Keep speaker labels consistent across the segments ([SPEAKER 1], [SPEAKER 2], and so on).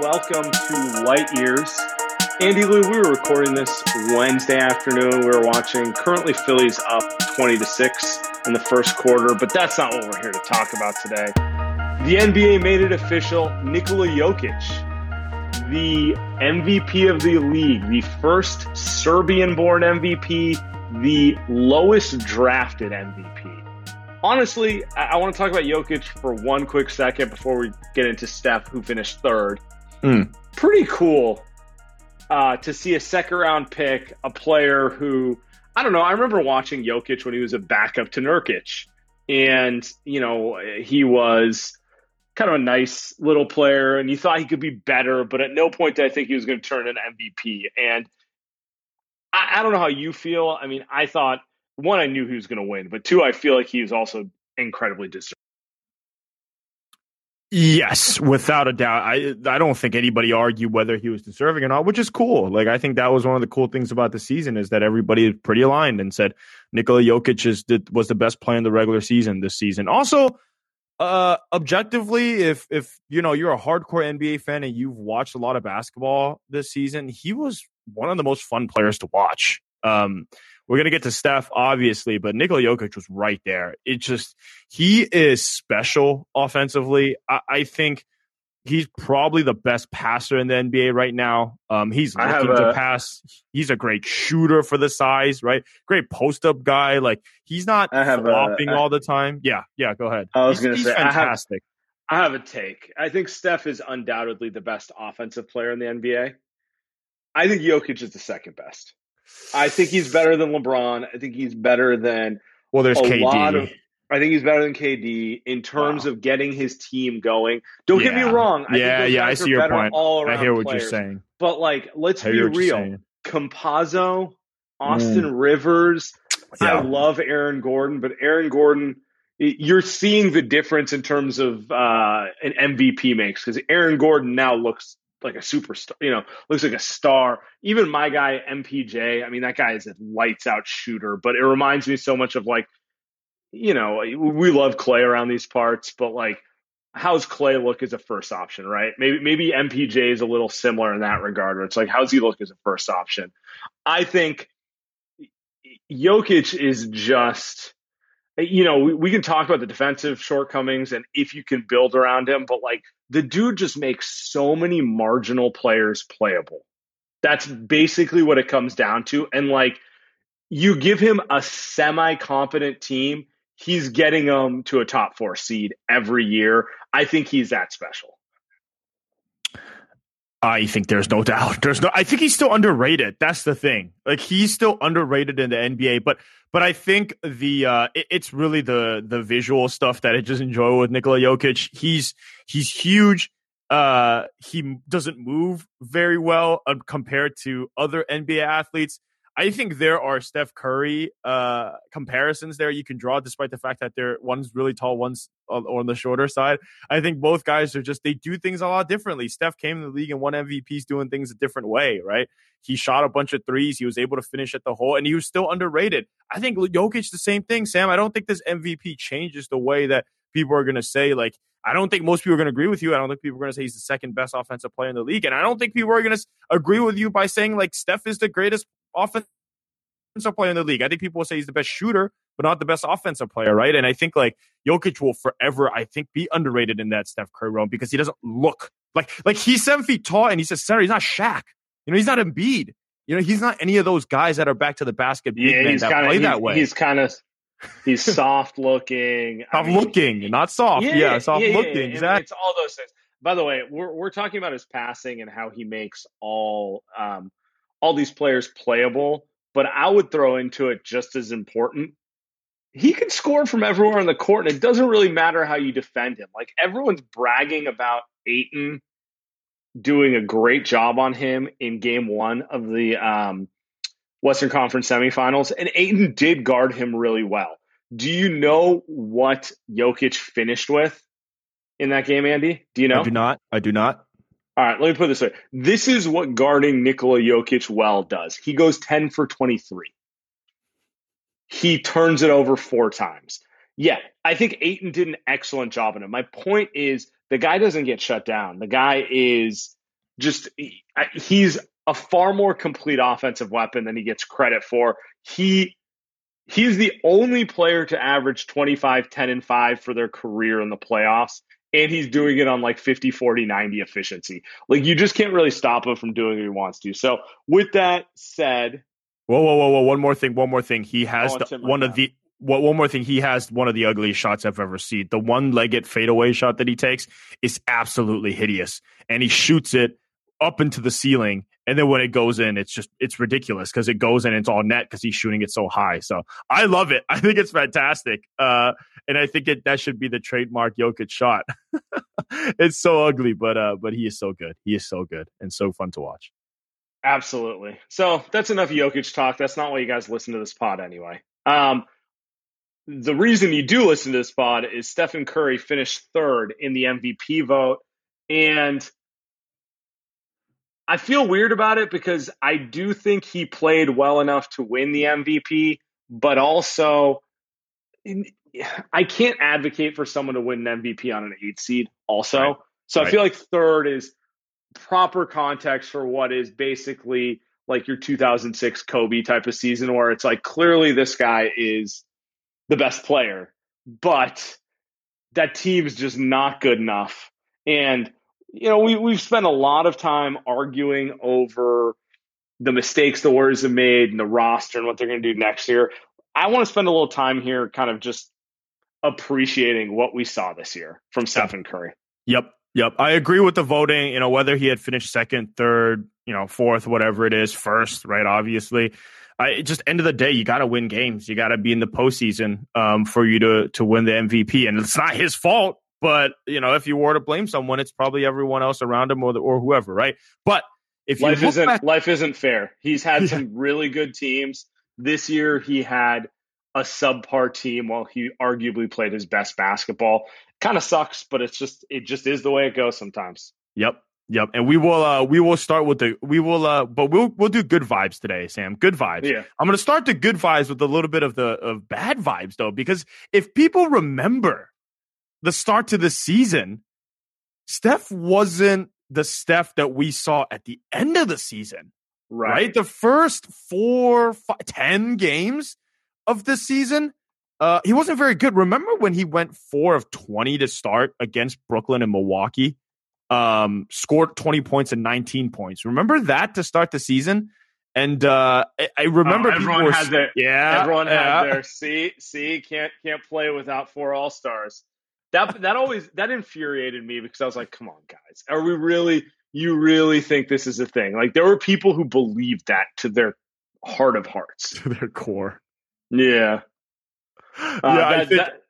[SPEAKER 1] Welcome to Light Years. Andy Liu, we were recording this Wednesday afternoon. We were watching currently Phillies up 20 to 6 in the first quarter, but that's not what we're here to talk about today. The NBA made it official. Nikola Jokic, the MVP of the league, the first Serbian born MVP, the lowest drafted MVP. Honestly, I, want to talk about Jokic for one quick second before we get into Steph, who finished third. Mm. Pretty cool uh, to see a second round pick, a player who I don't know. I remember watching Jokic when he was a backup to Nurkic, and you know he was kind of a nice little player, and you thought he could be better, but at no point did I think he was going to turn an MVP. And I, I don't know how you feel. I mean, I thought one, I knew he was going to win, but two, I feel like he was also incredibly deserving.
[SPEAKER 2] Yes, without a doubt. I I don't think anybody argued whether he was deserving or not, which is cool. Like I think that was one of the cool things about the season is that everybody is pretty aligned and said Nikola Jokic is was the best player in the regular season this season. Also, uh, objectively, if if you know you're a hardcore NBA fan and you've watched a lot of basketball this season, he was one of the most fun players to watch. Um, we're going to get to Steph, obviously, but Nikola Jokic was right there. It just, he is special offensively. I, I think he's probably the best passer in the NBA right now. Um, he's looking to pass. He's a great shooter for the size, right? Great post up guy. Like he's not flopping a, I, all the time. Yeah, yeah. Go ahead.
[SPEAKER 1] I was going to say fantastic. I have, I have a take. I think Steph is undoubtedly the best offensive player in the NBA. I think Jokic is the second best. I think he's better than LeBron. I think he's better than
[SPEAKER 2] well. There's a KD.
[SPEAKER 1] Of, I think he's better than KD in terms wow. of getting his team going. Don't yeah. get me wrong.
[SPEAKER 2] I yeah, yeah, I see your point. All I hear what players. you're saying.
[SPEAKER 1] But like, let's be real. Campazzo, Austin mm. Rivers. Yeah. I love Aaron Gordon, but Aaron Gordon, you're seeing the difference in terms of uh, an MVP makes because Aaron Gordon now looks like a superstar, you know, looks like a star. Even my guy MPJ, I mean, that guy is a lights out shooter, but it reminds me so much of like, you know, we love Clay around these parts, but like, how's Clay look as a first option, right? Maybe maybe MPJ is a little similar in that regard, where it's like, how's he look as a first option? I think Jokic is just Uh, you know, we, we, can talk about the defensive shortcomings and if you can build around him, but like the dude just makes so many marginal players playable. That's basically what it comes down to. And like you give him a semi competent team, he's getting them to a top four seed every year. I think he's that special.
[SPEAKER 2] I think there's no doubt. There's no. I think he's still underrated. That's the thing. Like he's still underrated in the NBA. But but I think the uh, it, it's really the the visual stuff that I just enjoy with Nikola Jokic. He's he's huge. Uh, he doesn't move very well uh, compared to other NBA athletes. I think there are Steph Curry uh, comparisons there you can draw, despite the fact that they're one's really tall, one's on the shorter side. I think both guys are just they do things a lot differently. Steph came in the league and won MVPs doing things a different way, right? He shot a bunch of threes. He was able to finish at the hole, and he was still underrated. I think Jokic the same thing, Sam. I don't think this MVP changes the way that people are going to say like I don't think most people are going to agree with you. I don't think people are going to say he's the second best offensive player in the league. And I don't think people are going to agree with you by saying like Steph is the greatest offensive player in the league. I think people will say he's the best shooter, but not the best offensive player, right? And I think like Jokic will forever, I think, be underrated in that Steph Curry realm because he doesn't look like like he's seven feet tall and he's a center. He's not Shaq. You know, he's not Embiid. You know, he's not any of those guys that are back to the basket yeah, that kinda, play that way.
[SPEAKER 1] He's kind of He's soft looking.
[SPEAKER 2] Soft mean, looking, not soft. Yeah, yeah soft yeah, looking. Yeah, exactly.
[SPEAKER 1] It's all those things. By the way, we're we're talking about his passing and how he makes all um, all these players playable. But I would throw into it just as important. He can score from everywhere on the court, and it doesn't really matter how you defend him. Like everyone's bragging about Ayton doing a great job on him in game one of the um, Western Conference semifinals, and Ayton did guard him really well. Do you know what Jokic finished with in that game, Andy? Do you know? I
[SPEAKER 2] do not. I do not.
[SPEAKER 1] All right, let me put it this way. This is what guarding Nikola Jokic well does. He goes 10 for 23. He turns it over four times. Yeah, I think Ayton did an excellent job on it. My point is the guy doesn't get shut down. The guy is just, he's a far more complete offensive weapon than he gets credit for. He he's the only player to average 25 10 and 5 for their career in the playoffs and he's doing it on like 50 40 90 efficiency. Like you just can't really stop him from doing what he wants to. So with that said,
[SPEAKER 2] whoa whoa whoa whoa one more thing, one more thing. He has oh, the, one of the well, one more thing. He has one of the ugliest shots I've ever seen. The one-legged fadeaway shot that he takes is absolutely hideous, and he shoots it up into the ceiling and then when it goes in, it's just it's ridiculous because it goes in, it's all net because he's shooting it so high. So I love it. I think it's fantastic, uh, and I think it, that should be the trademark Jokic shot. it's so ugly, but uh, but he is so good. He is so good and so fun to watch.
[SPEAKER 1] Absolutely. So that's enough Jokic talk. That's not why you guys listen to this pod anyway. Um, the reason you do listen to this pod is Stephen Curry finished third in the MVP vote, and I feel weird about it because I do think he played well enough to win the MVP, but also I can't advocate for someone to win an MVP on an eight seed, also. Right. So right. I feel like third is proper context for what is basically like your 2006 Kobe type of season, where it's like clearly this guy is the best player, but that team's just not good enough. And you know, we, we've spent a lot of time arguing over the mistakes the Warriors have made and the roster and what they're going to do next year. I want to spend a little time here kind of just appreciating what we saw this year from Stephen Curry.
[SPEAKER 2] Yep. Yep. I agree with the voting, you know, whether he had finished second, third, you know, fourth, whatever it is, first, right? Obviously. I just end of the day, you got to win games. You got to be in the postseason um, for you to to win the MVP, and it's not his fault. But you know, if you were to blame someone, it's probably everyone else around him or the, or whoever, right? But if
[SPEAKER 1] life isn't back- life isn't fair. He's had yeah. some really good teams this year. He had a subpar team while he arguably played his best basketball. Kind of sucks, but it's just it just is the way it goes sometimes.
[SPEAKER 2] Yep. Yep. And we will uh we will start with the we will uh but we'll we'll do good vibes today, Sam. Good vibes.
[SPEAKER 1] Yeah.
[SPEAKER 2] I'm gonna start the good vibes with a little bit of the of bad vibes though, because if people remember the start to the season, Steph wasn't the Steph that we saw at the end of the season. Right. right? The first four, five, ten games of the season, uh, he wasn't very good. Remember when he went four of 20 to start against Brooklyn and Milwaukee? Um, scored 20 points and 19 points. Remember that to start the season? And uh, I, I remember
[SPEAKER 1] oh, everyone were, had their yeah, everyone yeah. had their see see can't can't play without four all stars that that always that infuriated me because I was like, come on, guys, are we really? You really think this is a thing? Like there were people who believed that to their heart of hearts,
[SPEAKER 2] to their core.
[SPEAKER 1] Yeah,
[SPEAKER 2] uh, yeah. That, I think, that,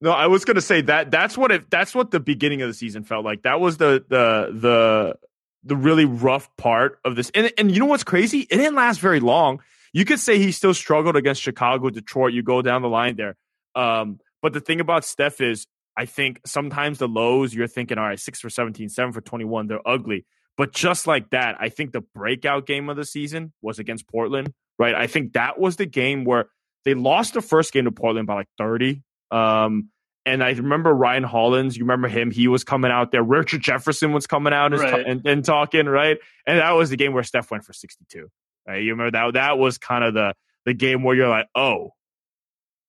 [SPEAKER 2] no, I was gonna say that that's what it. That's what the beginning of the season felt like. That was the the the the really rough part of this. And and you know what's crazy? It didn't last very long. You could say he still struggled against Chicago, Detroit. You go down the line there. Um, but the thing about Steph is, I think sometimes the lows you're thinking, all right, six for 17, seven for 21, they're ugly. But just like that, I think the breakout game of the season was against Portland, right? I think that was the game where they lost the first game to Portland by like 30. Um, and I remember Ryan Hollins. You remember him? He was coming out there. Richard Jefferson was coming out and, right. and, and, talking, right? And that was the game where Steph went for 62. Right? You remember that? That was kind of the the game where you're like, oh,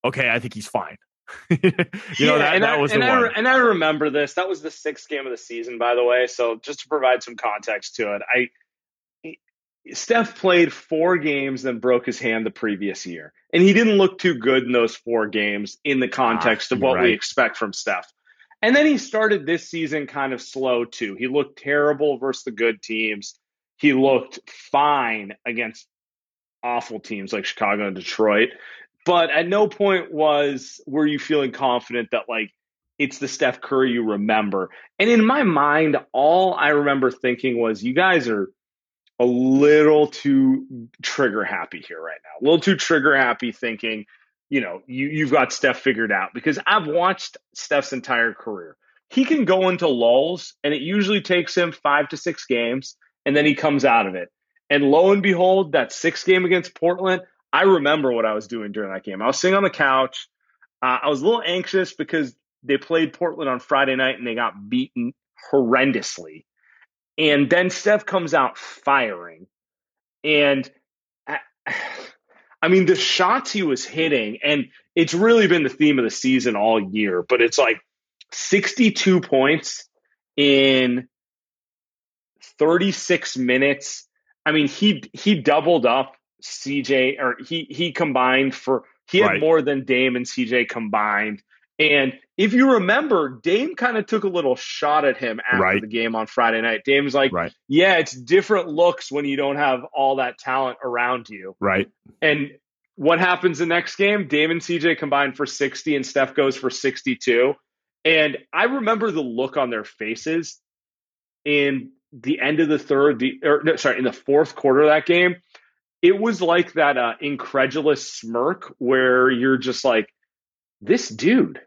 [SPEAKER 2] okay, I think he's fine. you
[SPEAKER 1] yeah, know, that, and, that I, was and, I, and I remember this. That was the sixth game of the season, by the way. So just to provide some context to it, I Steph played four games, then broke his hand the previous year. And he didn't look too good in those four games in the context ah, of what right. we expect from Steph. And then he started this season kind of slow too. He looked terrible versus the good teams. He looked fine against awful teams like Chicago and Detroit. But at no point was were you feeling confident that like it's the Steph Curry you remember. And in my mind, all I remember thinking was you guys are a little too trigger happy here right now. A little too trigger happy thinking, you know, you, you've got Steph figured out because I've watched Steph's entire career. He can go into lulls and it usually takes him five to six games and then he comes out of it. And lo and behold, that 6 game against Portland, I remember what I was doing during that game. I was sitting on the couch. Uh, I was a little anxious because they played Portland on Friday night and they got beaten horrendously. And then Steph comes out firing. And I, I mean, the shots he was hitting, and it's really been the theme of the season all year, but it's like 62 points in 36 minutes. I mean, he he doubled up CJ or he he combined for he had right. more than Dame and CJ combined. And if you remember, Dame kind of took a little shot at him after right. the game on Friday night. Dame's like, right. yeah, it's different looks when you don't have all that talent around you.
[SPEAKER 2] Right.
[SPEAKER 1] And what happens the next game? Dame and CJ combined for 60 and Steph goes for 62. And I remember the look on their faces in the end of the third, the, or no, sorry, in the fourth quarter of that game. It was like that uh, incredulous smirk where you're just like, this dude,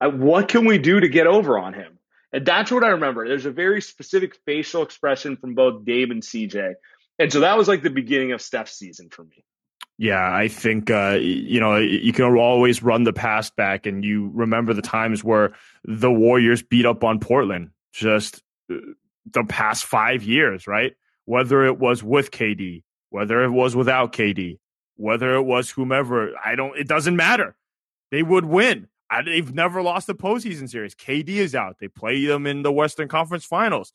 [SPEAKER 1] uh, what can we do to get over on him? And that's what I remember. There's a very specific facial expression from both Dave and CJ. And so that was like the beginning of Steph's season for me.
[SPEAKER 2] Yeah, I think uh, you know you can always run the past back, and you remember the times where the Warriors beat up on Portland. Just uh, the past five years, right? Whether it was with KD, whether it was without KD, whether it was whomever, I don't. It doesn't matter they would win. I, they've never lost a postseason series. KD is out. They play them in the Western Conference Finals.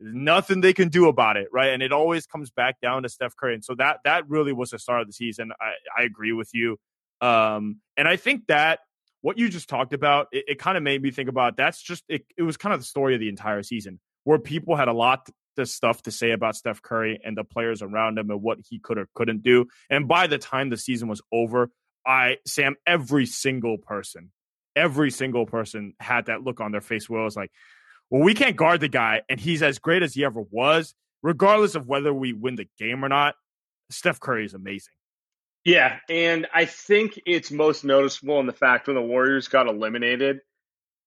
[SPEAKER 2] There's nothing they can do about it, right? And it always comes back down to Steph Curry. And so that that really was the start of the season. I, I agree with you. Um, and I think that what you just talked about, it, it kind of made me think about that's just it, it was kind of the story of the entire season where people had a lot of stuff to say about Steph Curry and the players around him and what he could or couldn't do. And by the time the season was over, I Sam, every single person, every single person had that look on their face where it was like, well, we can't guard the guy, and he's as great as he ever was, regardless of whether we win the game or not. Steph Curry is amazing.
[SPEAKER 1] Yeah, and I think it's most noticeable in the fact when the Warriors got eliminated.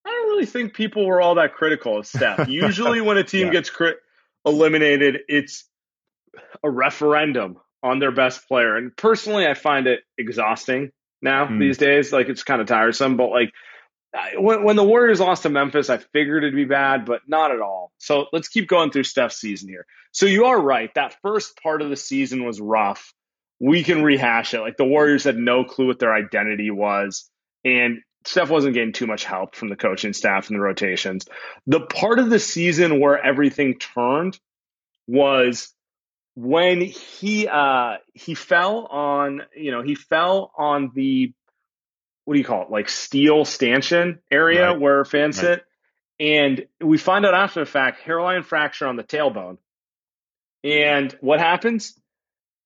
[SPEAKER 1] I don't really think people were all that critical of Steph. Usually, when a team yeah. gets crit- eliminated, it's a referendum on their best player. And personally, I find it exhausting now mm. these days. Like it's kind of tiresome, but like when, when the Warriors lost to Memphis, I figured it'd be bad, but not at all. So let's keep going through Steph's season here. So you are right. That first part of the season was rough. We can rehash it. Like the Warriors had no clue what their identity was. And Steph wasn't getting too much help from the coaching staff and the rotations. The part of the season where everything turned was when he uh he fell on you know he fell on the what do you call it like steel stanchion area right. where fans right. sit and we find out after the fact hairline fracture on the tailbone and what happens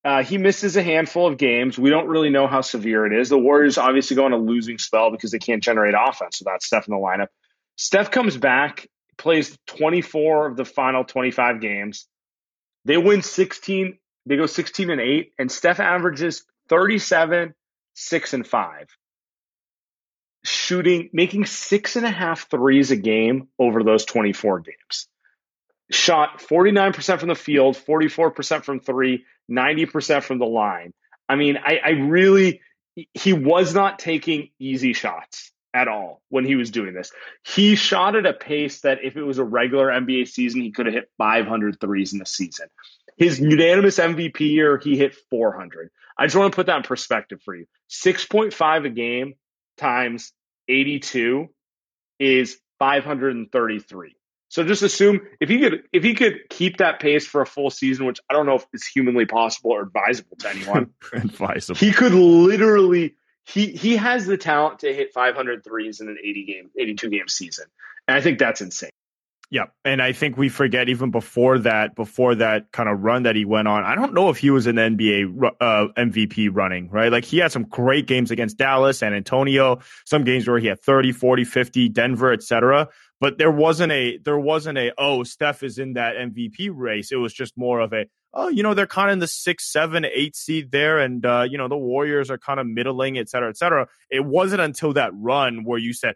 [SPEAKER 1] uh, he misses a handful of games. We don't really know how severe it is. The Warriors obviously go on a losing spell because they can't generate offense without Steph in the lineup. Steph comes back, plays 24 of the final 25 games. They win 16, they go 16 and 8, and Steph averages 37, 6 and 5. Shooting, making six and a half threes a game over those 24 games. Shot 49% from the field, 44% from three, 90% from the line. I mean, I, I really, he was not taking easy shots at all when he was doing this. He shot at a pace that if it was a regular NBA season, he could have hit 500 threes in the season. His unanimous MVP year, he hit 400. I just want to put that in perspective for you. 6.5 a game times 82 is 533. So just assume if he could if he could keep that pace for a full season, which I don't know if it's humanly possible or advisable to anyone.
[SPEAKER 2] advisable.
[SPEAKER 1] He could literally he he has the talent to hit 500 threes in an 80 game 82 game season. And I think that's insane.
[SPEAKER 2] Yeah, and I think we forget even before that, before that kind of run that he went on. I don't know if he was an NBA uh, MVP running, right? Like he had some great games against Dallas, San Antonio, some games where he had 30, 40, 50, Denver, etc. But there wasn't a there wasn't a oh Steph is in that MVP race. It was just more of a oh you know they're kind of in the six, seven, eight seed there, and uh, you know the Warriors are kind of middling, et cetera, et cetera. It wasn't until that run where you said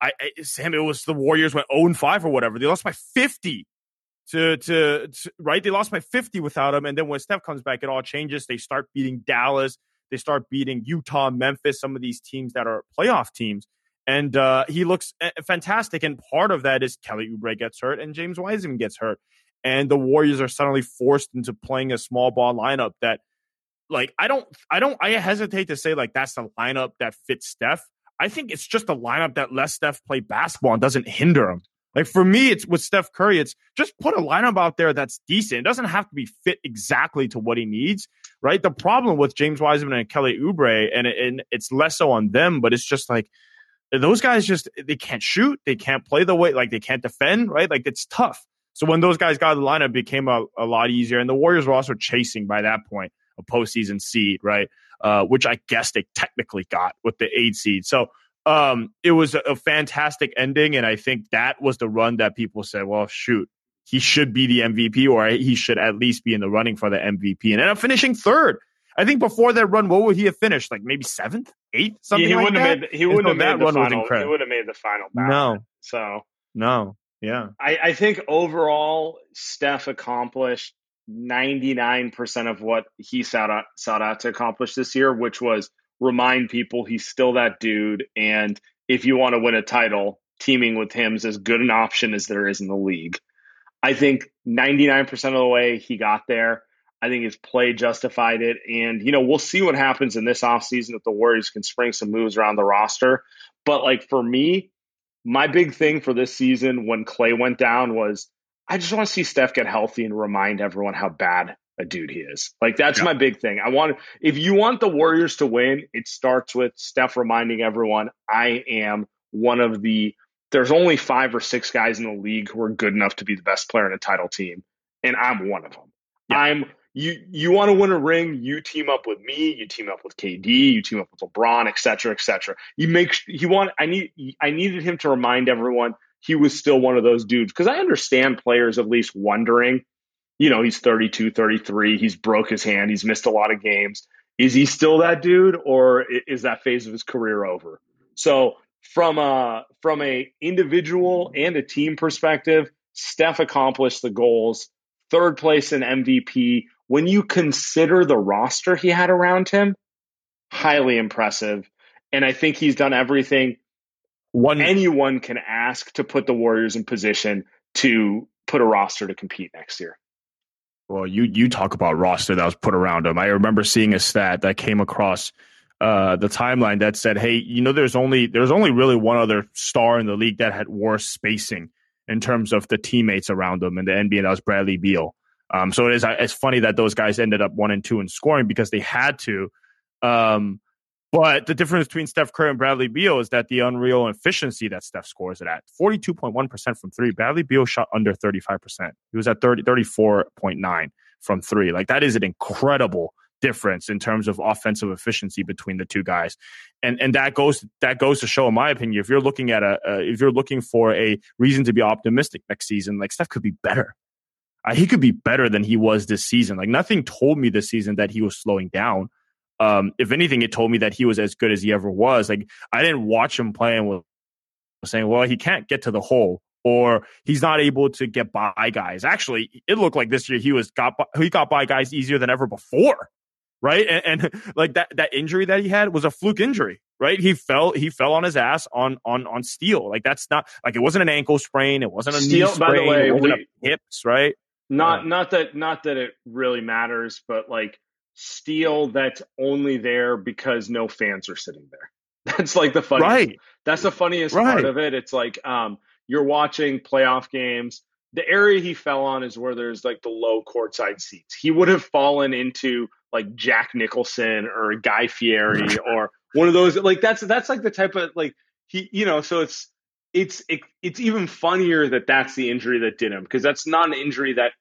[SPEAKER 2] I, I Sam, it was the Warriors went 0 and 5 or whatever. They lost by 50 to, to, to right. They lost by 50 without him, and then when Steph comes back, it all changes. They start beating Dallas. They start beating Utah, Memphis, some of these teams that are playoff teams. And uh, he looks eh, fantastic. And part of that is Kelly Oubre gets hurt and James Wiseman gets hurt. And the Warriors are suddenly forced into playing a small ball lineup that, like, I don't, I don't, I hesitate to say like that's the lineup that fits Steph. I think it's just a lineup that lets Steph play basketball and doesn't hinder him. Like for me, it's with Steph Curry, it's just put a lineup out there that's decent. It doesn't have to be fit exactly to what he needs, right? The problem with James Wiseman and Kelly Oubre, and, and it's less so on them, but it's just like those guys just they can't shoot, they can't play the way, like they can't defend, right? Like it's tough. So when those guys got the lineup, it became a, a lot easier. And the Warriors were also chasing by that point a postseason seed, right? Uh, which I guess they technically got with the eight seed. So um, it was a, a fantastic ending, and I think that was the run that people said, "Well, shoot, he should be the MVP, or he should at least be in the running for the MVP." And ended up finishing third. I think before that run, what would he have finished? Like maybe seventh, eighth, something
[SPEAKER 1] yeah, he
[SPEAKER 2] like
[SPEAKER 1] wouldn't
[SPEAKER 2] that.
[SPEAKER 1] Have made, he wouldn't have made the final. He would have made the final. Ballot.
[SPEAKER 2] No,
[SPEAKER 1] so
[SPEAKER 2] no, yeah.
[SPEAKER 1] I, I think overall, Steph accomplished 99% of what he sought out, sought out to accomplish this year, which was remind people he's still that dude. And if you want to win a title, teaming with him is as good an option as there is in the league. I think 99% of the way he got there. I think his play justified it. And, you know, we'll see what happens in this offseason if the Warriors can spring some moves around the roster. But, like, for me, my big thing for this season when Clay went down was I just want to see Steph get healthy and remind everyone how bad a dude he is. Like that's yeah. my big thing. I want if you want the Warriors to win, it starts with Steph reminding everyone I am one of the there's only 5 or 6 guys in the league who are good enough to be the best player in a title team and I'm one of them. Yeah. I'm you you want to win a ring, you team up with me, you team up with KD, you team up with LeBron, et cetera, et cetera. You make he want I need I needed him to remind everyone he was still one of those dudes. Because I understand players at least wondering, you know, he's 32, 33, he's broke his hand, he's missed a lot of games. Is he still that dude, or is that phase of his career over? So from a from a individual and a team perspective, Steph accomplished the goals. Third place in MVP. When you consider the roster he had around him, highly impressive. And I think he's done everything one anyone can ask to put the Warriors in position to put a roster to compete next year.
[SPEAKER 2] Well, you you talk about roster that was put around him. I remember seeing a stat that came across uh, the timeline that said, "Hey, you know, there's only there's only really one other star in the league that had worse spacing in terms of the teammates around him in the NBA. That was Bradley Beal. Um, so it is it's funny that those guys ended up one and two in scoring because they had to. Um, but the difference between Steph Curry and Bradley Beal is that the unreal efficiency that Steph scores it at 42.1% from three. Bradley Beal shot under 35%. He was at 30, 34.9 from three. Like that is an incredible difference in terms of offensive efficiency between the two guys, and and that goes that goes to show, in my opinion, if you're looking at a uh, if you're looking for a reason to be optimistic next season, like Steph could be better. Uh, he could be better than he was this season. Like nothing told me this season that he was slowing down. Um, if anything, it told me that he was as good as he ever was. Like I didn't watch him playing with saying, well, he can't get to the hole or he's not able to get by guys. Actually, it looked like this year he was got by, he got by guys easier than ever before, right? And, and, like that that injury that he had was a fluke injury, right? He fell he fell on his ass on on on steel. Like that's not like it wasn't an ankle sprain, it wasn't a steel, knee sprain, by the way, it wasn't we, hips, right?
[SPEAKER 1] Not yeah. not that not that it really matters, but like steel that's only there because no fans are sitting there. That's like the funniest. Right. That's the funniest right. part of it. It's like um you're watching playoff games. The area he fell on is where there's like the low courtside seats. He would have fallen into like Jack Nicholson or Guy Fieri or one of those. Like that's that's like the type of like he you know. So it's it's it, it's even funnier that that's the injury that did him because that's not an injury that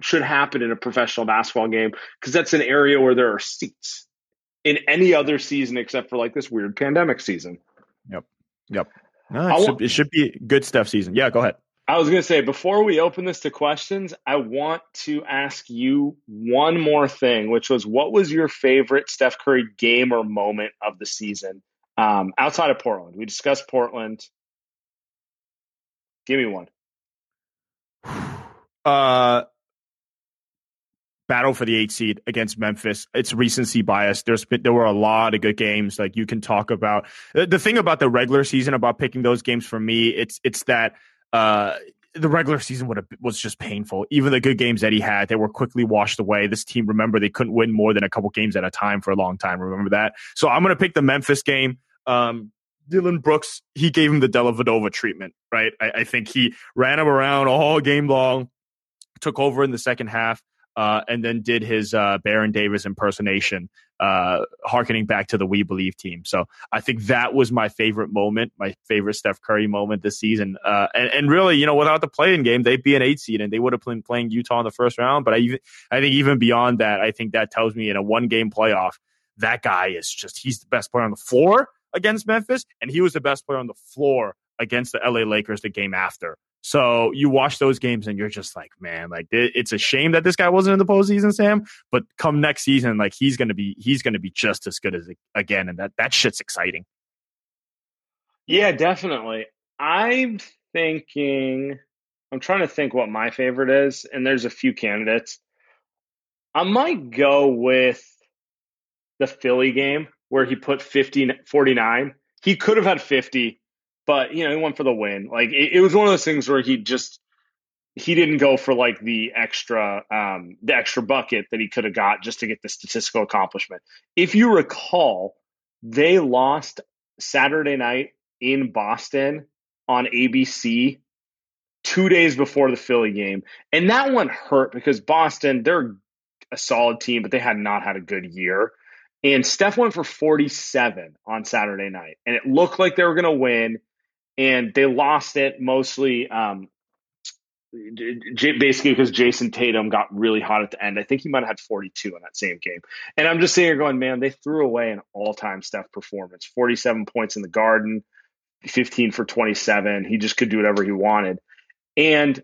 [SPEAKER 1] should happen in a professional basketball game because that's an area where there are seats in any other season except for like this weird pandemic season.
[SPEAKER 2] Yep. Yep. No, it, should, it should be good stuff season. Yeah, go ahead.
[SPEAKER 1] I was going to say, before we open this to questions, I want to ask you one more thing, which was what was your favorite Steph Curry game or moment of the season um, outside of Portland? We discussed Portland. Give me one.
[SPEAKER 2] Uh, battle for the eight seed against Memphis. It's recency bias. There's been, there were a lot of good games. Like you can talk about the thing about the regular season about picking those games for me. It's it's that uh, the regular season would have was just painful. Even the good games that he had, they were quickly washed away. This team, remember, they couldn't win more than a couple games at a time for a long time. Remember that. So I'm going to pick the Memphis game. Um, Dillon Brooks, he gave him the Dellavedova treatment, right? I, I think he ran him around all game long, took over in the second half uh, and then did his uh, Baron Davis impersonation, uh, harkening back to the We Believe team. So I think that was my favorite moment, my favorite Steph Curry moment this season. Uh, and, and really, you know, without the play-in game, they'd be an eight seed and they would have been playing Utah in the first round. But I, I think even beyond that, I think that tells me in a one game playoff, that guy is just, he's the best player on the floor against Memphis, and he was the best player on the floor against the LA Lakers the game after. So you watch those games and you're just like, man, like it's a shame that this guy wasn't in the postseason, Sam. But come next season, like he's gonna be he's gonna be just as good as again, and that that shit's exciting.
[SPEAKER 1] Yeah, definitely. I'm thinking. I'm trying to think what my favorite is, and there's a few candidates. I might go with the Philly game where he put 50, 49. He could have had 50 but you know, he went for the win. Like it, it was one of those things where he just he didn't go for like the extra um, the extra bucket that he could have got just to get the statistical accomplishment. If you recall, they lost Saturday night in Boston on ABC two days before the Philly game, and that one hurt because Boston they're a solid team, but they had not had a good year. And Steph went for 47 on Saturday night, and it looked like they were going to win and they lost it mostly um, basically because Jayson Tatum got really hot at the end. I think he might have had 42 in that same game. And I'm just sitting here going, man, they threw away an all time Steph performance 47 points in the garden, 15 for 27. He just could do whatever he wanted. And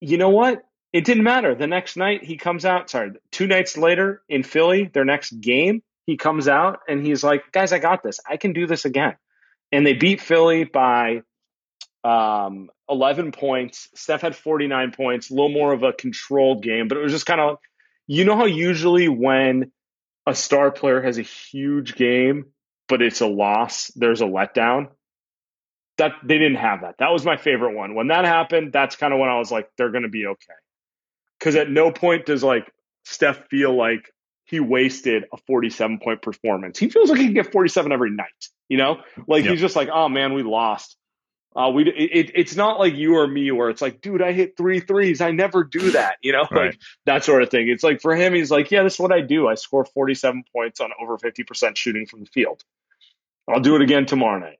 [SPEAKER 1] you know what? It didn't matter. The next night he comes out, sorry, two nights later in Philly, their next game, he comes out and he's like, guys, I got this. I can do this again and they beat Philly by um, 11 points. Steph had 49 points, a little more of a controlled game, but it was just kind of, you know how usually when a star player has a huge game, but it's a loss, there's a letdown. That they didn't have that. That was my favorite one. When that happened, that's kind of when I was like, they're going to be okay. Because at no point does like Steph feel like he wasted a 47 point performance. He feels like he can get 47 every night. You know, like yep. he's just like, oh man, we lost. Uh, we it, it's not like you or me where it's like, dude, I hit three threes. I never do that. You know, right. like that sort of thing. It's like for him, he's like, yeah, this is what I do. I score 47 points on over 50% shooting from the field. I'll do it again tomorrow night.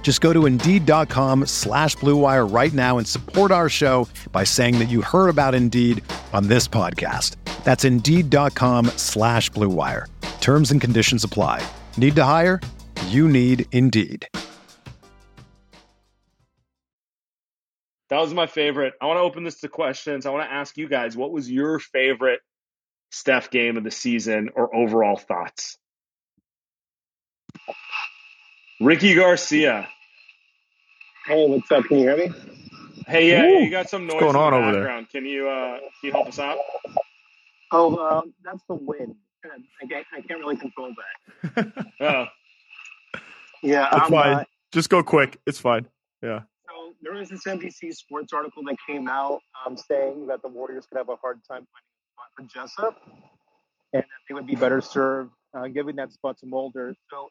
[SPEAKER 3] Just go to Indeed.com slash BlueWire right now and support our show by saying that you heard about Indeed on this podcast. That's Indeed.com slash BlueWire. Terms and conditions apply. Need to hire? You need Indeed.
[SPEAKER 1] That was my favorite. I want to open this to questions. I want to ask you guys what was your favorite Steph game of the season or overall thoughts? Ricky Garcia.
[SPEAKER 4] Hey, what's up? Can you hear me?
[SPEAKER 1] Hey, yeah, Ooh, you got some noise
[SPEAKER 2] what's going on
[SPEAKER 1] the
[SPEAKER 2] over there?
[SPEAKER 1] Can you uh, can you help us out?
[SPEAKER 4] Oh, um, that's the wind. I can't, I can't really control that.
[SPEAKER 1] oh.
[SPEAKER 4] Yeah,
[SPEAKER 2] it's
[SPEAKER 4] I'm,
[SPEAKER 2] fine.
[SPEAKER 4] uh,
[SPEAKER 2] Just go quick. It's fine. Yeah.
[SPEAKER 4] So there was this NBC Sports article that came out um, saying that the Warriors could have a hard time finding a spot for Jessup, and that they would be better served uh, giving that spot to Mulder. So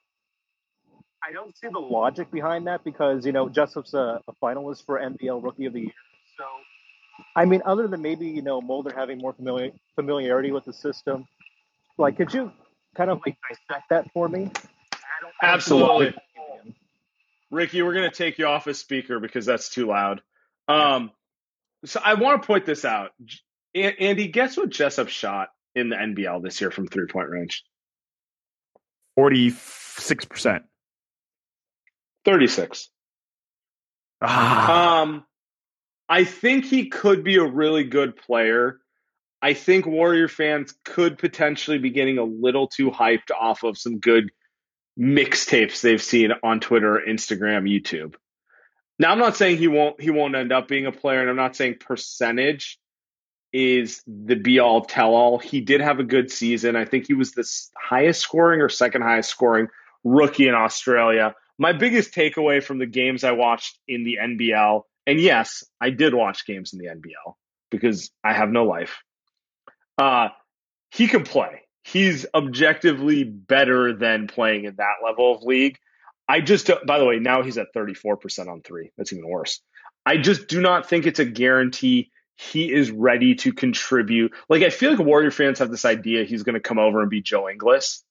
[SPEAKER 4] I don't see the logic behind that because you know Jessup's a, a finalist for NBL Rookie of the Year. So I mean, other than maybe you know Mulder having more familiar, familiarity with the system, like could you kind of like dissect that for me? I don't, I don't see the
[SPEAKER 1] Absolutely.
[SPEAKER 4] logic behind him.
[SPEAKER 1] Ricky, we're going to take you off as speaker because that's too loud. Um, so I want to point this out. J- Andy, guess what Jessup shot in the NBL this year from three point range?
[SPEAKER 2] 46%.
[SPEAKER 1] 36.
[SPEAKER 2] Ah.
[SPEAKER 1] Um, I think he could be a really good player. I think Warrior fans could potentially be getting a little too hyped off of some good mixtapes they've seen on Twitter, Instagram, YouTube. Now I'm not saying he won't he won't end up being a player, and I'm not saying percentage is the be all tell all. He did have a good season. I think he was the highest scoring or second highest scoring rookie in Australia. My biggest takeaway from the games I watched in the NBL, and yes, I did watch games in the NBL because I have no life. Uh, he can play. He's objectively better than playing in that level of league. I just, by the way, now he's at 34% on three. That's even worse. I just do not think it's a guarantee he is ready to contribute. Like, I feel like Warrior fans have this idea he's going to come over and be Joe Ingles.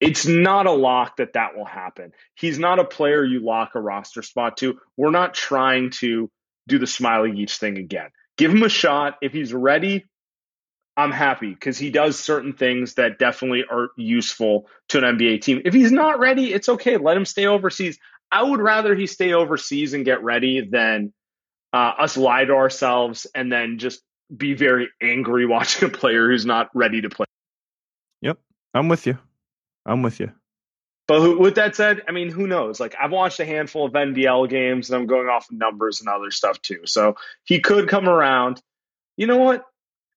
[SPEAKER 1] It's not a lock that that will happen. He's not a player you lock a roster spot to. We're not trying to do the Smailagic thing again. Give him a shot. If he's ready, I'm happy because he does certain things that definitely are useful to an NBA team. If he's not ready, it's okay. Let him stay overseas. I would rather he stay overseas and get ready than uh, us lie to ourselves and then just be very angry watching a player who's not ready to play.
[SPEAKER 2] Yep. I'm with you. I'm with you.
[SPEAKER 1] But who, with that said, I mean, who knows? Like, I've watched a handful of NBL games and I'm going off of numbers and other stuff too. So he could come around. You know what?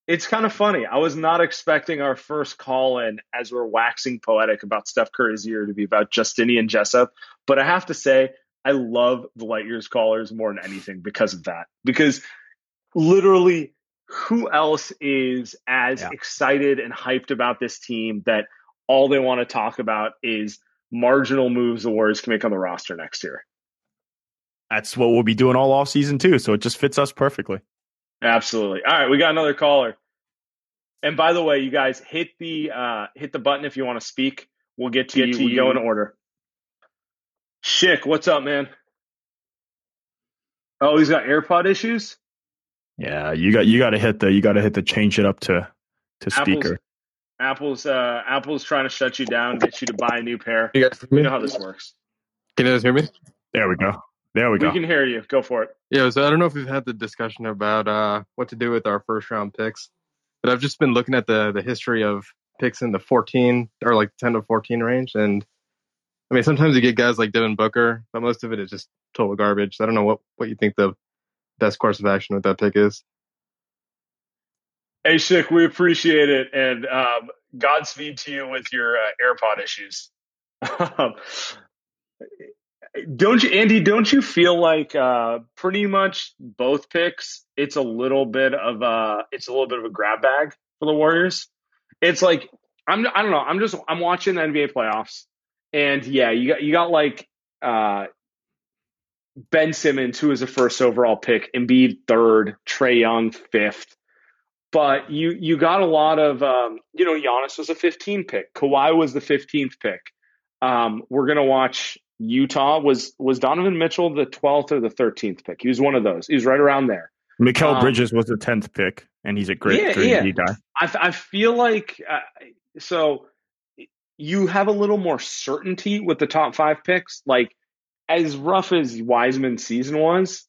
[SPEAKER 1] It's kind of funny. I was not expecting our first call in as we're waxing poetic about Steph Curry's year to be about Justinian Jessup. But I have to say, I love the Light Years callers more than anything because of that. Because literally, who else is as
[SPEAKER 2] Yeah.
[SPEAKER 1] excited and hyped about this team that all they want to talk about is marginal moves the Warriors can make on the roster next year?
[SPEAKER 2] That's what we'll be doing all off season too. So it just fits us perfectly.
[SPEAKER 1] Absolutely. All right, we got another caller. And by the way, you guys hit the uh, hit the button if you want to speak. We'll get to
[SPEAKER 4] Get
[SPEAKER 1] you.
[SPEAKER 4] to
[SPEAKER 1] we go
[SPEAKER 4] you.
[SPEAKER 1] in order. Schick, what's up, man? Oh, he's got AirPod issues.
[SPEAKER 2] Yeah, you got you got to hit the you got to hit the change it up to to speaker.
[SPEAKER 1] Apple's uh, Apple's trying to shut you down, get you to buy a new pair.
[SPEAKER 5] You guys hear
[SPEAKER 1] You know how this works.
[SPEAKER 5] Can you guys hear me?
[SPEAKER 2] There we go. There we
[SPEAKER 1] We
[SPEAKER 2] go.
[SPEAKER 1] We can hear you. Go for it.
[SPEAKER 5] Yeah, so I don't know if we've had the discussion about uh, what to do with our first round picks, but I've just been looking at the the history of picks in the 14 or like 10 to 14 range, and I mean, sometimes you get guys like Devin Booker, but most of it is just total garbage. I don't know what, what you think the best course of action with that pick is.
[SPEAKER 1] Hey, Schick, we appreciate it. And um, Godspeed to you with your uh, AirPod issues. don't you, Andy? Don't you feel like uh, pretty much both picks? It's a little bit of a it's a little bit of a grab bag for the Warriors. It's like I'm I don't know. I'm just I'm watching the NBA playoffs, and yeah, you got you got like uh, Ben Simmons, who is a first overall pick, Embiid third, Trae Young fifth. But you you got a lot of um, you know Giannis was a 15 pick, Kawhi was the 15th pick. Um, we're gonna watch Utah. Was was Donovan Mitchell the 12th or the 13th pick? He was one of those. He was right around there.
[SPEAKER 2] Mikal um, Bridges was the 10th pick, and he's a great, yeah, yeah. guy.
[SPEAKER 1] I, I feel like uh, so you have a little more certainty with the top five picks. Like as rough as Wiseman's season was,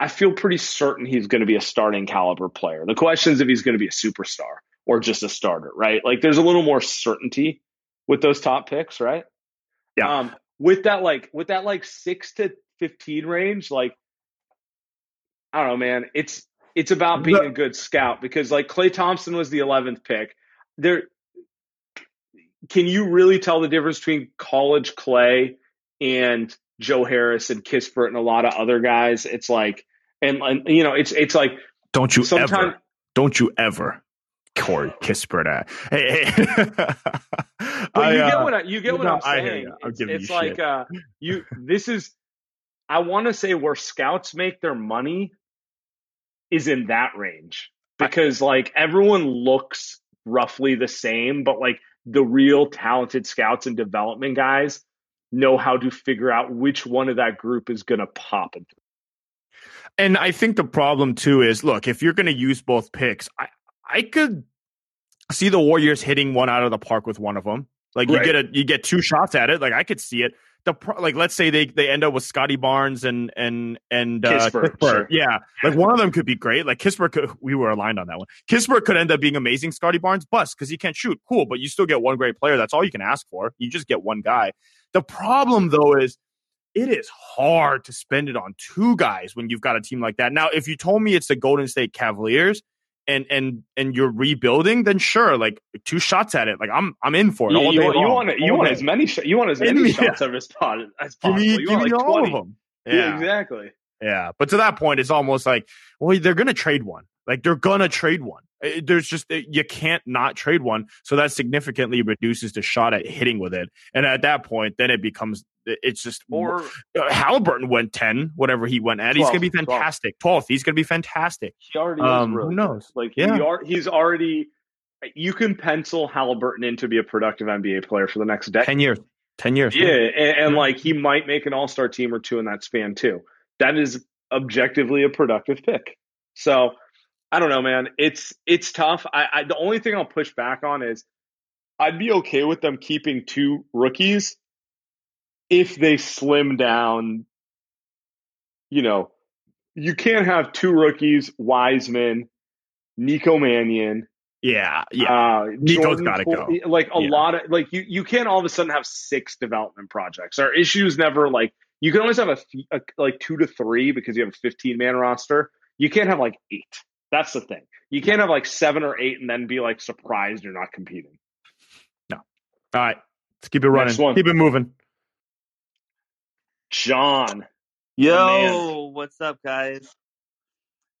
[SPEAKER 1] I feel pretty certain he's going to be a starting caliber player. The question is if he's going to be a superstar or just a starter, right? Like there's a little more certainty with those top picks, right?
[SPEAKER 2] Yeah. Um,
[SPEAKER 1] with that, like with that, like six to fifteen range, like I don't know, man. It's it's about being a good scout because like Klay Thompson was the eleventh pick. There, can you really tell the difference between college Klay and Joe Harris and Kispert and a lot of other guys. It's like, and, and you know, it's it's like,
[SPEAKER 2] don't you ever, don't you ever, Corey Kispert. At. Hey, hey.
[SPEAKER 1] but you uh, get what I, you get what I'm saying. It's, it's like uh, you. This is, I want to say where scouts make their money is in that range because like everyone looks roughly the same, but like the real talented scouts and development guys know how to figure out which one of that group is going to pop.
[SPEAKER 2] And I think the problem too is look, if you're going to use both picks, I, I could see the Warriors hitting one out of the park with one of them. Like you right. get a you get two shots at it. Like I could see it. The pro, like let's say they they end up with Scotty Barnes and and and uh, Kispert, Kispert. Sure. yeah. Like one of them could be great. Like Kispert, could, we were aligned on that one. Kispert could end up being amazing. Scotty Barnes bust because he can't shoot. Cool, but you still get one great player. That's all you can ask for. You just get one guy. The problem though is it is hard to spend it on two guys when you've got a team like that. Now, if you told me it's the Golden State Cavaliers and and and you're rebuilding, then sure, like two shots at it, like I'm I'm in for it.
[SPEAKER 1] You, you, you want you want as many sh- you want as many shots yeah. as possible.
[SPEAKER 2] Give me, you give me like all 20. of them.
[SPEAKER 1] Yeah. yeah, exactly.
[SPEAKER 2] Yeah, but to that point, it's almost like, well, they're gonna trade one. Like they're gonna trade one. Eh, eh, there's just eh, you can't not trade one, so that significantly reduces the shot at hitting with it. And at that point, then it becomes it's just
[SPEAKER 1] or
[SPEAKER 2] uh, Halliburton went ten, whatever he went at. 12, he's gonna be fantastic. Twelfth, he's gonna be fantastic.
[SPEAKER 1] He already um, who knows? Like yeah. he are, he's already. You can pencil Halliburton in to be a productive NBA player for the next decade.
[SPEAKER 2] Ten years. Ten years.
[SPEAKER 1] Yeah, and, and like he might make an All Star team or two in that span too. That is objectively a productive pick. So I don't know, man. It's it's tough. I, I the only thing I'll push back on is I'd be okay with them keeping two rookies if they slim down. You know, you can't have two rookies, Wiseman, Nico Mannion.
[SPEAKER 2] Yeah, yeah. Uh, Nico's got to go.
[SPEAKER 1] Like a
[SPEAKER 2] yeah.
[SPEAKER 1] lot of like you you can't all of a sudden have six development projects. Our issues never like you can always have a, a like two to three because you have a 15 man roster. You can't have like eight. That's the thing. You can't have like seven or eight and then be like surprised you're not competing.
[SPEAKER 2] No. All right. Let's keep it running. Keep it moving.
[SPEAKER 1] John.
[SPEAKER 6] Yo, what's up, guys?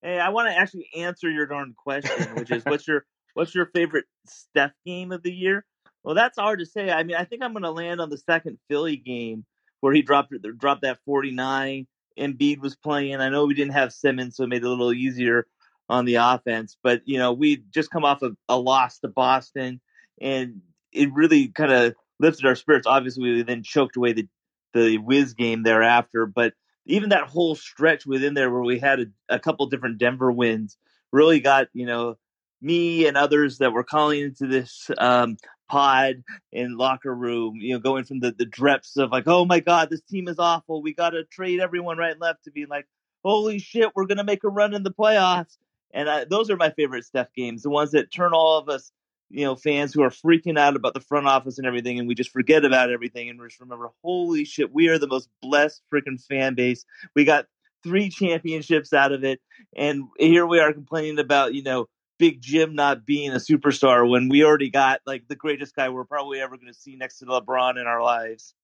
[SPEAKER 6] Hey, I want to actually answer your darn question, which is what's your what's your favorite Steph game of the year? Well, that's hard to say. I mean, I think I'm going to land on the second Philly game where he dropped dropped that 49. Embiid was playing. I know we didn't have Simmons, so it made it a little easier on the offense. But you know, we just come off of a loss to Boston, and it really kind of lifted our spirits. Obviously, we then choked away the the Wiz game thereafter, but even that whole stretch within there where we had a, a couple different Denver wins really got you know me and others that were calling into this um, pod in locker room, you know, going from the, the dreps of like, oh my God, this team is awful. We got to trade everyone right and left to be like, holy shit, we're going to make a run in the playoffs. And I, those are my favorite Steph games, the ones that turn all of us you know fans who are freaking out about the front office and everything, and we just forget about everything and just remember, holy shit, we are the most blessed freaking fan base. We got three championships out of it, and here we are complaining about you know Big Jim not being a superstar when we already got like the greatest guy we're probably ever going to see next to LeBron in our lives.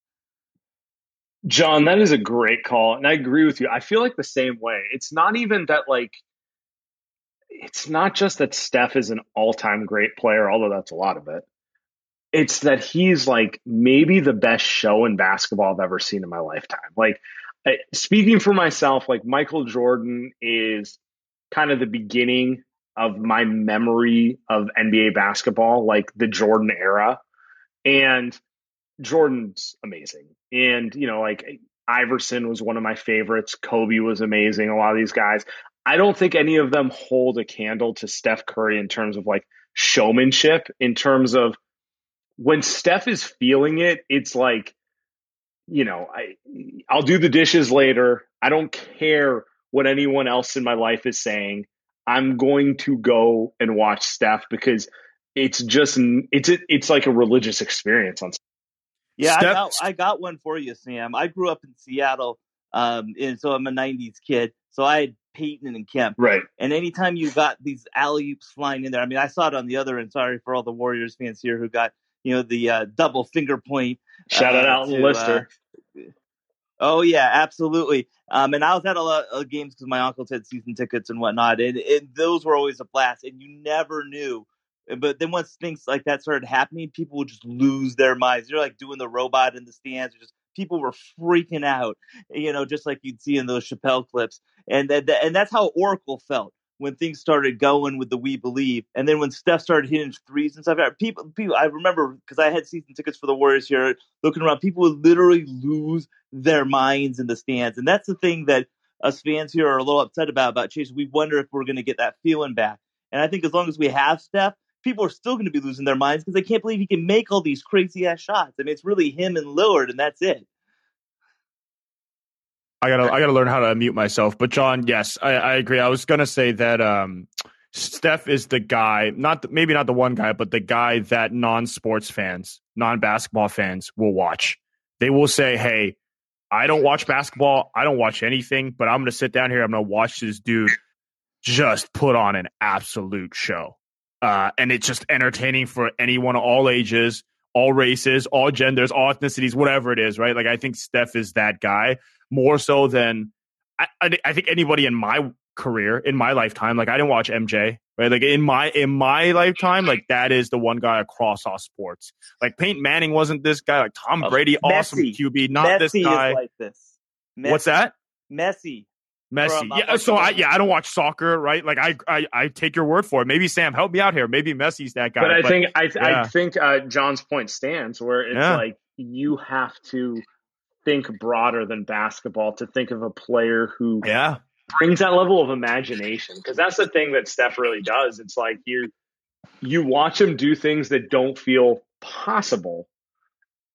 [SPEAKER 1] John, that is a great call. And I agree with you. I feel like the same way. It's not even that, like, it's not just that Steph is an all time great player, although that's a lot of it. It's that he's like maybe the best show in basketball I've ever seen in my lifetime. Like, speaking for myself, like, Michael Jordan is kind of the beginning of my memory of NBA basketball, like the Jordan era. And Jordan's amazing. And, you know, like Iverson was one of my favorites. Kobe was amazing. A lot of these guys. I don't think any of them hold a candle to Steph Curry in terms of like showmanship, in terms of when Steph is feeling it, it's like, you know, I I'll do the dishes later. I don't care what anyone else in my life is saying. I'm going to go and watch Steph because it's just it's it's like a religious experience on
[SPEAKER 6] yeah, I got, I got one for you, Sam. I grew up in Seattle, um, and so I'm a '90s kid. So I had Payton and Kemp,
[SPEAKER 1] right?
[SPEAKER 6] And anytime you got these alley oops flying in there, I mean, I saw it on the other end. Sorry for all the Warriors fans here who got you know the uh, double finger point.
[SPEAKER 1] Shout uh, out to Lister. Uh,
[SPEAKER 6] oh yeah, absolutely. Um, and I was at a lot of games because my uncles had season tickets and whatnot, and, and those were always a blast. And you never knew but then once things like that started happening, people would just lose their minds. You're like doing the robot in the stands, just people were freaking out, you know, just like you'd see in those Chappelle clips. And that, and that's how Oracle felt when things started going with the We Believe. And then when Steph started hitting threes and stuff, people, people, I remember because I had season tickets for the Warriors here, looking around, people would literally lose their minds in the stands. And that's the thing that us fans here are a little upset about about Chase. We wonder if we're going to get that feeling back. And I think as long as we have Steph, people are still going to be losing their minds because they can't believe he can make all these crazy ass shots. I mean, it's really him and Lillard, and that's it.
[SPEAKER 2] I gotta, I gotta learn how to mute myself. But John, yes, I, I agree. I was gonna say that um, Steph is the guy, not the, maybe not the one guy, but the guy that non-sports fans, non-basketball fans will watch. They will say, "Hey, I don't watch basketball. I don't watch anything, but I'm gonna sit down here. I'm gonna watch this dude." just put on an absolute show. Uh, and it's just entertaining for anyone, all ages, all races, all genders, all ethnicities, whatever it is, right? Like I think Steph is that guy more so than I, I, I think anybody in my career, in my lifetime. Like I didn't watch MJ, right? Like in my in my lifetime, like that is the one guy across all sports. Like Peyton Manning wasn't this guy. Like Tom Brady, awesome QB, not Messi this guy.
[SPEAKER 6] like this.
[SPEAKER 2] Messi. What's that?
[SPEAKER 6] Messi.
[SPEAKER 2] Messi. Yeah, so I yeah, I don't watch soccer, right? Like I, I I take your word for it. Maybe Sam, help me out here. Maybe Messi's that guy.
[SPEAKER 1] But I but, think I yeah. I think uh, John's point stands where it's yeah. like you have to think broader than basketball to think of a player who
[SPEAKER 2] yeah
[SPEAKER 1] brings that level of imagination because that's the thing that Steph really does. It's like you you watch him do things that don't feel possible,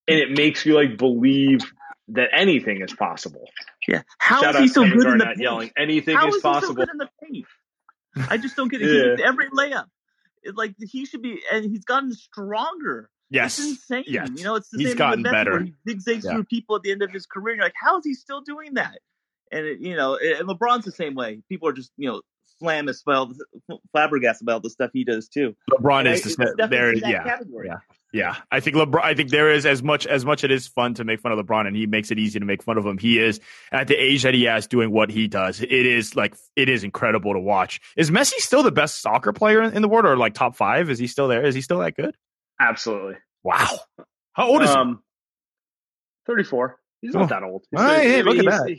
[SPEAKER 1] and it makes you like believe that anything is possible.
[SPEAKER 6] Yeah. How Shout is he so good Garnett in the paint?
[SPEAKER 1] Yelling, anything How is, is possible. So
[SPEAKER 6] in the paint? I just don't get it. yeah. Every layup, it, like he should be, and he's gotten stronger.
[SPEAKER 2] Yes,
[SPEAKER 6] it's insane.
[SPEAKER 2] Yes.
[SPEAKER 6] you know, it's the
[SPEAKER 2] he's
[SPEAKER 6] same
[SPEAKER 2] gotten better.
[SPEAKER 6] Where he zigzags yeah. through people at the end of his career. And you're like, how is he still doing that? And it, you know, and LeBron's the same way. People are just you know slam about flabbergasted about the stuff he does too.
[SPEAKER 2] LeBron and is I, the, there. Yeah, category. yeah, yeah. I think LeBron. I think there is as much as much it is fun to make fun of LeBron, and he makes it easy to make fun of him. He is at the age that he has doing what he does. It is like it is incredible to watch. Is Messi still the best soccer player in the world, or like top five? Is he still there? Is he still that good?
[SPEAKER 1] Absolutely.
[SPEAKER 2] Wow. How old is um, he?
[SPEAKER 1] Thirty-four. He's not oh. that old.
[SPEAKER 2] He's, hey, look at that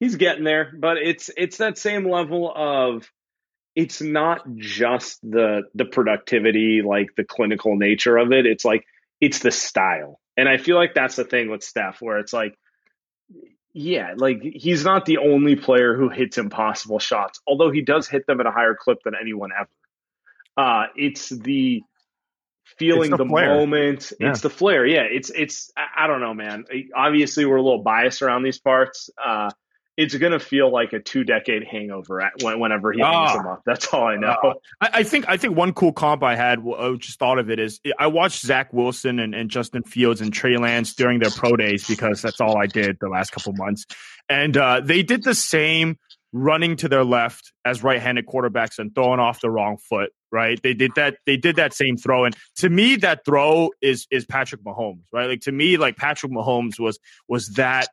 [SPEAKER 1] he's getting there, but it's it's that same level of it's not just the the productivity, like the clinical nature of it. It's like it's the style. And I feel like that's the thing with Steph, where it's like, yeah, like he's not the only player who hits impossible shots, although he does hit them at a higher clip than anyone ever. Uh, it's the feeling it's the, the moment. Yeah. It's the flair. Yeah, it's it's I, I, don't know, man. Obviously, we're a little biased around these parts. Uh, it's going to feel like a two decade hangover at, whenever he hangs them up. That's all I know. Uh,
[SPEAKER 2] I, I, think I think one cool comp I had, I just thought of it is I watched Zach Wilson and, and Justin Fields and Trey Lance during their pro days because that's all I did the last couple months, and uh, they did the same running to their left as right-handed quarterbacks and throwing off the wrong foot right? They did that they did that same throw. And to me that throw is is Patrick Mahomes right? Like to me like Patrick Mahomes was was that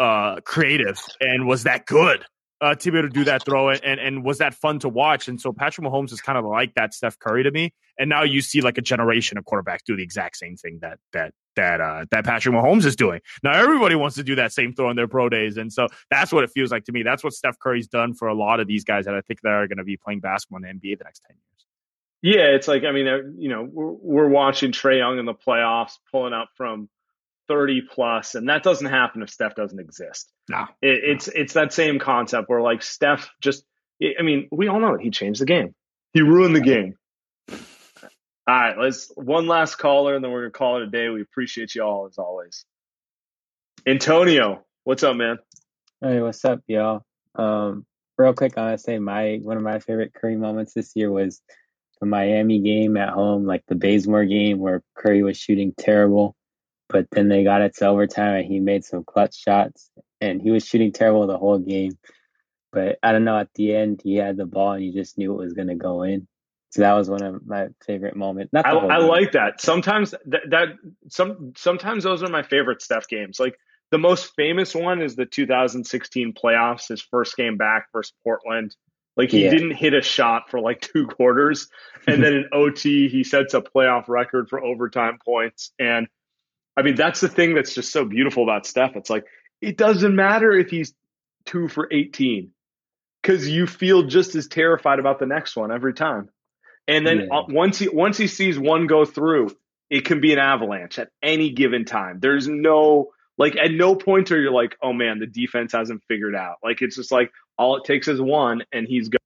[SPEAKER 2] uh, creative and was that good uh, to be able to do that throw and, and was that fun to watch. And so Patrick Mahomes is kind of like that Steph Curry to me. And now you see like a generation of quarterbacks do the exact same thing that that that uh, that Patrick Mahomes is doing. Now everybody wants to do that same throw in their pro days, and so that's what it feels like to me. That's what Steph Curry's done for a lot of these guys that I think that are going to be playing basketball in the NBA the next ten years.
[SPEAKER 1] Yeah, it's like I mean, uh, you know, we're, we're watching Trae Young in the playoffs, pulling up from 30 plus, and that doesn't happen if Steph doesn't exist.
[SPEAKER 2] No,
[SPEAKER 1] it, it's it's that same concept where like Steph just. I mean, we all know that he changed the game. He ruined the game. All right, let's one last caller, and then we're gonna call it a day. We appreciate you all as always. Antonio, what's up, man?
[SPEAKER 7] Hey, what's up, y'all? Um, real quick, I want to say my one of my favorite Curry moments this year was the Miami game at home, like the Baysmore game where Curry was shooting terrible but then they got it to overtime and he made some clutch shots and he was shooting terrible the whole game. But I don't know, at the end he had the ball and you just knew it was gonna go in. So that was one of my favorite moments.
[SPEAKER 1] Not I, I like that. Sometimes that, that some sometimes those are my favorite Steph games. Like the most famous one is the 2016 playoffs, his first game back versus Portland. Like he yeah. didn't hit a shot for like two quarters, and then in OT he sets a playoff record for overtime points. And I mean, that's the thing that's just so beautiful about Steph. It's like, it doesn't matter if he's two for 18 because you feel just as terrified about the next one every time. And then yeah. Uh, once he once he sees one go through, it can be an avalanche at any given time. There's no like at no point are you like, oh man, the defense hasn't figured out. Like it's just like all it takes is one, and he's go.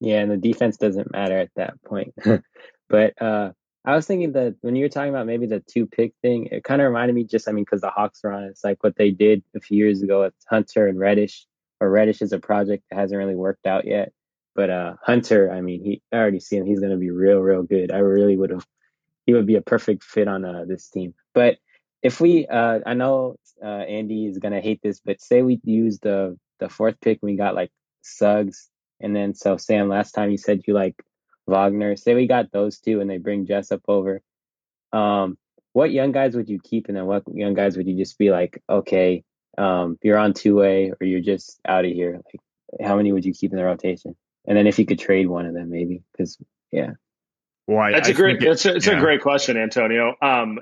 [SPEAKER 7] Yeah, and the defense doesn't matter at that point. but uh, I was thinking that when you were talking about maybe the two pick thing, it kind of reminded me just, I mean, because the Hawks are on, it's like what they did a few years ago with Hunter and Reddish, or Reddish is a project that hasn't really worked out yet. But uh, Hunter, I mean, he I already see him. He's going to be real, real good. I really would have, he would be a perfect fit on uh, this team. But if we, uh, I know uh, Andy is going to hate this, but say we use the the fourth pick, we got like Suggs, and then so Sam, last time you said you like Wagner. Say we got those two and they bring Jessup over. Um, what young guys would you keep, and then what young guys would you just be like, okay, um, you're on two way or you're just out of here? Like, how many would you keep in the rotation? And then if you could trade one of them, maybe because yeah.
[SPEAKER 1] Well, that's I a great. It, it's a, it's yeah. a great question, Antonio. Um,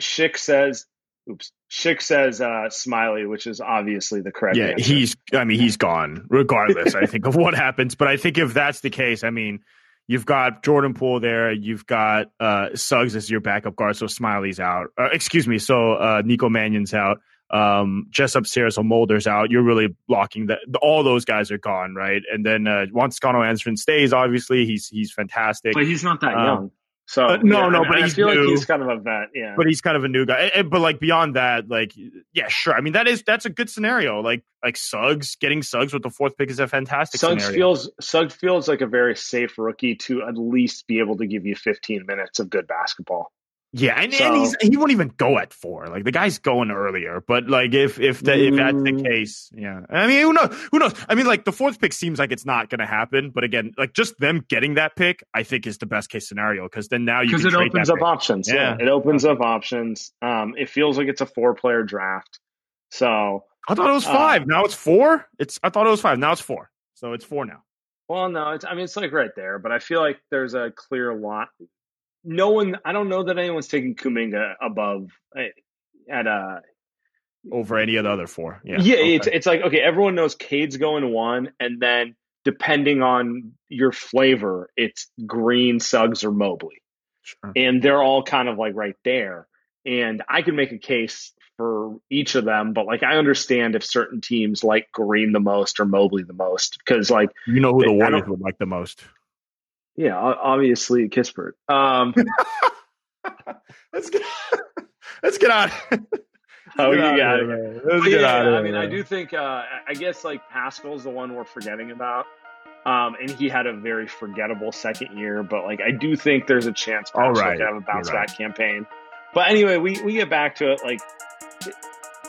[SPEAKER 1] Schick says oops Schick says uh, Smiley, which is obviously the correct.
[SPEAKER 2] Yeah,
[SPEAKER 1] answer.
[SPEAKER 2] he's. I mean, he's gone regardless. I think of what happens, but I think if that's the case, I mean, You've got Jordan Poole there. You've got uh, Suggs as your backup guard. So Smiley's out. Uh, excuse me. So uh, Nico Mannion's out. Um, Jessup upstairs, so Mulder's out. You're really blocking that. All those guys are gone, right? And then uh, Juan Toscano Anderson stays. Obviously, he's he's fantastic.
[SPEAKER 1] But he's not that um, young. So uh,
[SPEAKER 2] no, yeah, no, but
[SPEAKER 1] I feel
[SPEAKER 2] new,
[SPEAKER 1] like he's kind of a vet, yeah.
[SPEAKER 2] But he's kind of a new guy. And, but like beyond that, like yeah, sure. I mean, that is that's a good scenario. Like like Suggs getting Suggs with the fourth pick is a fantastic.
[SPEAKER 1] Suggs
[SPEAKER 2] scenario.
[SPEAKER 1] feels Suggs feels like a very safe rookie to at least be able to give you 15 minutes of good basketball.
[SPEAKER 2] Yeah, and, so, and he's he won't even go at four. Like the guy's going earlier, but like if if the, if that's the mm. case, yeah. I mean, who knows? Who knows? I mean, like the fourth pick seems like it's not going to happen, but again, like just them getting that pick, I think is the best case scenario because then now you because
[SPEAKER 1] it opens up pick. options. Yeah. yeah. it opens up options. Um, it feels like it's a four player draft. So
[SPEAKER 2] I thought it was five. Uh, now it's four. It's I thought it was five. Now it's four. So it's four now.
[SPEAKER 1] Well, no, it's I mean it's like right there, but I feel like there's a clear lot no one. I don't know that anyone's taking Kuminga above eh, at a uh,
[SPEAKER 2] over any of the other four. Yeah,
[SPEAKER 1] yeah. Okay. It's it's like okay, everyone knows Cade's going one, and then depending on your flavor, it's Green, Suggs, or Mobley, sure. and they're all kind of like right there. And I can make a case for each of them, but like I understand if certain teams like Green the most or Mobley the most because like
[SPEAKER 2] you know who the Warriors would like the most.
[SPEAKER 1] Yeah, obviously Kispert. Um,
[SPEAKER 2] let's get let's get on.
[SPEAKER 1] Oh, you got it.
[SPEAKER 2] man. Let's get
[SPEAKER 1] yeah, I mean, I do think uh, I guess like Paschall's the one we're forgetting about. Um, and he had a very forgettable second year, but like I do think there's a chance
[SPEAKER 2] All
[SPEAKER 1] Paschall
[SPEAKER 2] right.
[SPEAKER 1] could have a bounce
[SPEAKER 2] You're right.
[SPEAKER 1] back campaign. But anyway, we, we get back to it. Like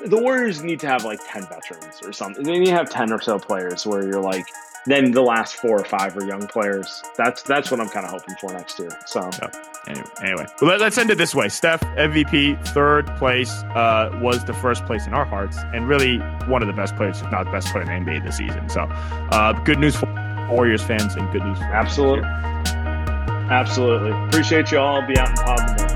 [SPEAKER 1] the Warriors need to have like ten veterans or something. They need to have ten or so players where you're like, then the last four or five are young players. That's that's what I'm kind of hoping for next year. So
[SPEAKER 2] Anyway, anyway. Well, let, us end it this way. Steph, MVP, third place, uh, was the first place in our hearts, and really one of the best players, if not the best player in the NBA this season. So, uh, good news for Warriors fans, and good news for
[SPEAKER 1] absolutely, absolutely appreciate you all. Be out in pod.